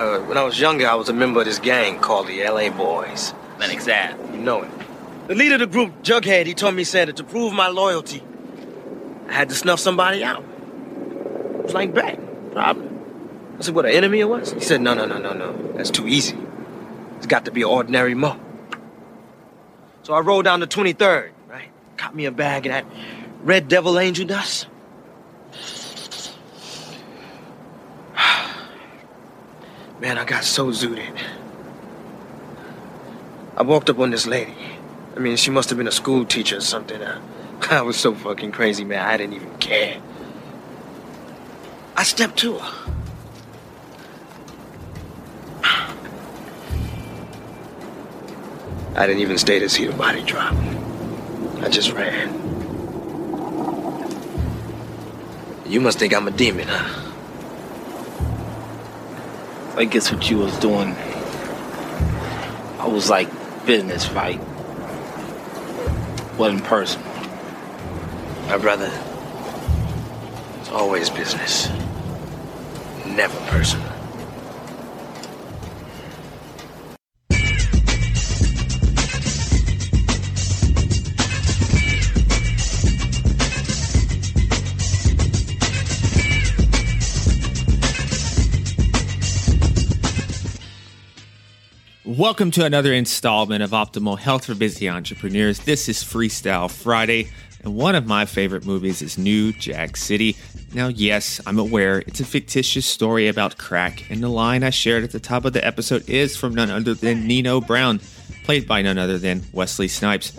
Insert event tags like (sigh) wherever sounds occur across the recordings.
Uh, when I was younger, I was a member of this gang called the LA Boys. Lenox Ave. You know it. The leader of the group, Jughead, he told me, said that to prove my loyalty, I had to snuff somebody out. It was like, bet, problem. I said, what, an enemy it was? He said, no, no, no, no, no. That's too easy. It's got to be an ordinary mo. So I rolled down the 23rd, right? Caught me a bag of that red devil angel dust. Man, I got so zooted. I walked up on this lady. I mean, she must have been a school teacher or something. I, (laughs) I was so fucking crazy, man. I didn't even care. I stepped to her. I didn't even stay to see the body drop. I just ran. You must think I'm a demon, huh? I guess what you was doing, I was like business fight. Wasn't personal. My brother, it's always business. Never personal. Welcome to another installment of Optimal Health for Busy Entrepreneurs. This is Freestyle Friday, and one of my favorite movies is New Jack City. Now, yes, I'm aware it's a fictitious story about crack, and the line I shared at the top of the episode is from none other than Nino Brown, played by none other than Wesley Snipes.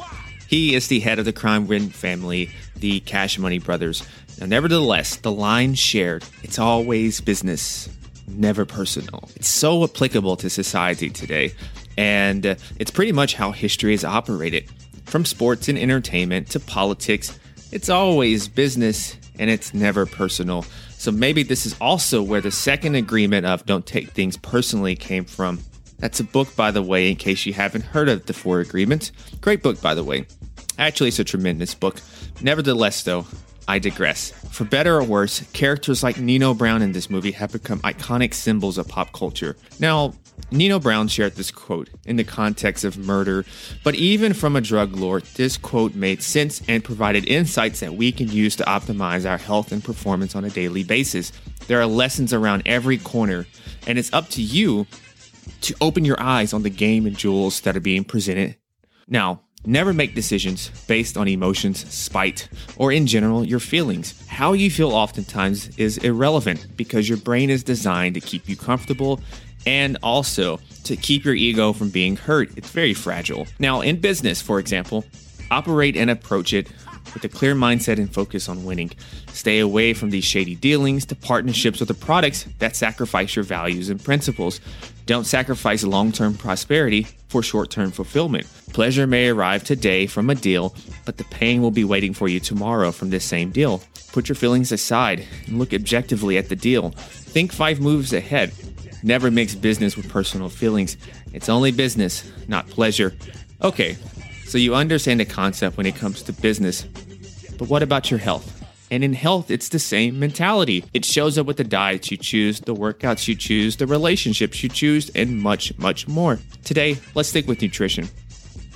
He is the head of the crime ring family, the Cash Money Brothers. Now, nevertheless, the line shared, it's always business never personal. It's so applicable to society today, and uh, it's pretty much how history is operated. From sports and entertainment to politics, it's always business and it's never personal. So maybe this is also where the second agreement of don't take things personally came from. That's a book, by the way, in case you haven't heard of the Four Agreements. Great book, by the way. Actually, it's a tremendous book. Nevertheless, though, I digress. For better or worse, characters like Nino Brown in this movie have become iconic symbols of pop culture. Now, Nino Brown shared this quote in the context of murder, but even from a drug lord, this quote made sense and provided insights that we can use to optimize our health and performance on a daily basis. There are lessons around every corner, and it's up to you to open your eyes on the game and jewels that are being presented. Now, Never make decisions based on emotions, spite, or in general, your feelings. How you feel oftentimes is irrelevant because your brain is designed to keep you comfortable and also to keep your ego from being hurt. It's very fragile. Now, in business, for example, operate and approach it with a clear mindset and focus on winning. Stay away from these shady dealings to partnerships with the products that sacrifice your values and principles. Don't sacrifice long term prosperity for short term fulfillment. Pleasure may arrive today from a deal, but the pain will be waiting for you tomorrow from this same deal. Put your feelings aside and look objectively at the deal. Think five moves ahead. Never mix business with personal feelings. It's only business, not pleasure. Okay, so you understand the concept when it comes to business. But what about your health? And in health, it's the same mentality. It shows up with the diets you choose, the workouts you choose, the relationships you choose, and much, much more. Today, let's stick with nutrition.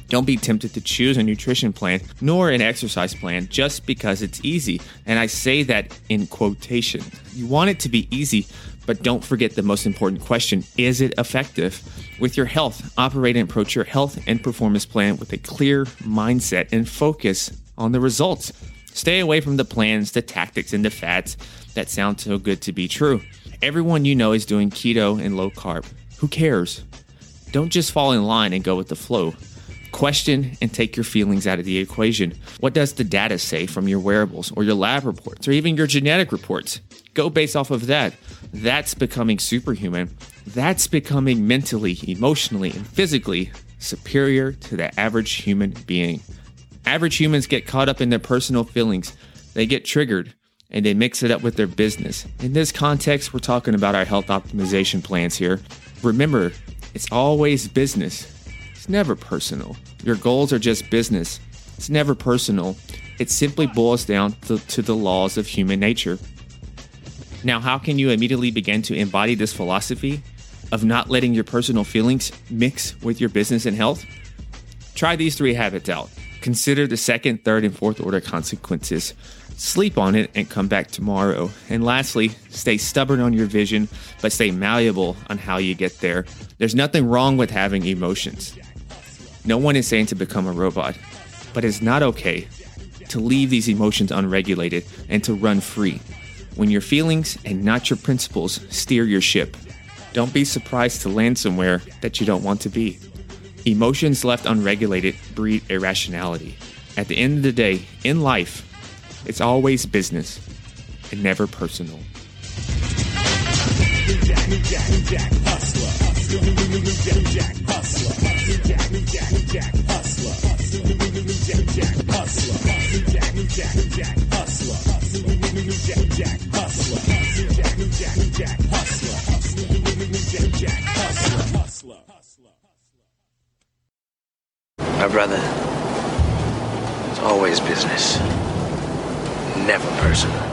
Don't be tempted to choose a nutrition plan nor an exercise plan just because it's easy. And I say that in quotation. You want it to be easy, but don't forget the most important question is it effective? With your health, operate and approach your health and performance plan with a clear mindset and focus on the results. Stay away from the plans, the tactics, and the fads that sound so good to be true. Everyone you know is doing keto and low carb. Who cares? Don't just fall in line and go with the flow. Question and take your feelings out of the equation. What does the data say from your wearables or your lab reports or even your genetic reports? Go based off of that. That's becoming superhuman. That's becoming mentally, emotionally, and physically superior to the average human being. Average humans get caught up in their personal feelings, they get triggered, and they mix it up with their business. In this context, we're talking about our health optimization plans here. Remember, it's always business, it's never personal. Your goals are just business, it's never personal. It simply boils down to, to the laws of human nature. Now, how can you immediately begin to embody this philosophy? of not letting your personal feelings mix with your business and health? Try these three habits out. Consider the second, third, and fourth order consequences. Sleep on it and come back tomorrow. And lastly, stay stubborn on your vision, but stay malleable on how you get there. There's nothing wrong with having emotions. No one is saying to become a robot, but it's not okay to leave these emotions unregulated and to run free. When your feelings and not your principles steer your ship, don't be surprised to land somewhere that you don't want to be. Emotions left unregulated breed irrationality. At the end of the day, in life, it's always business and never personal. My brother, it's always business, never personal.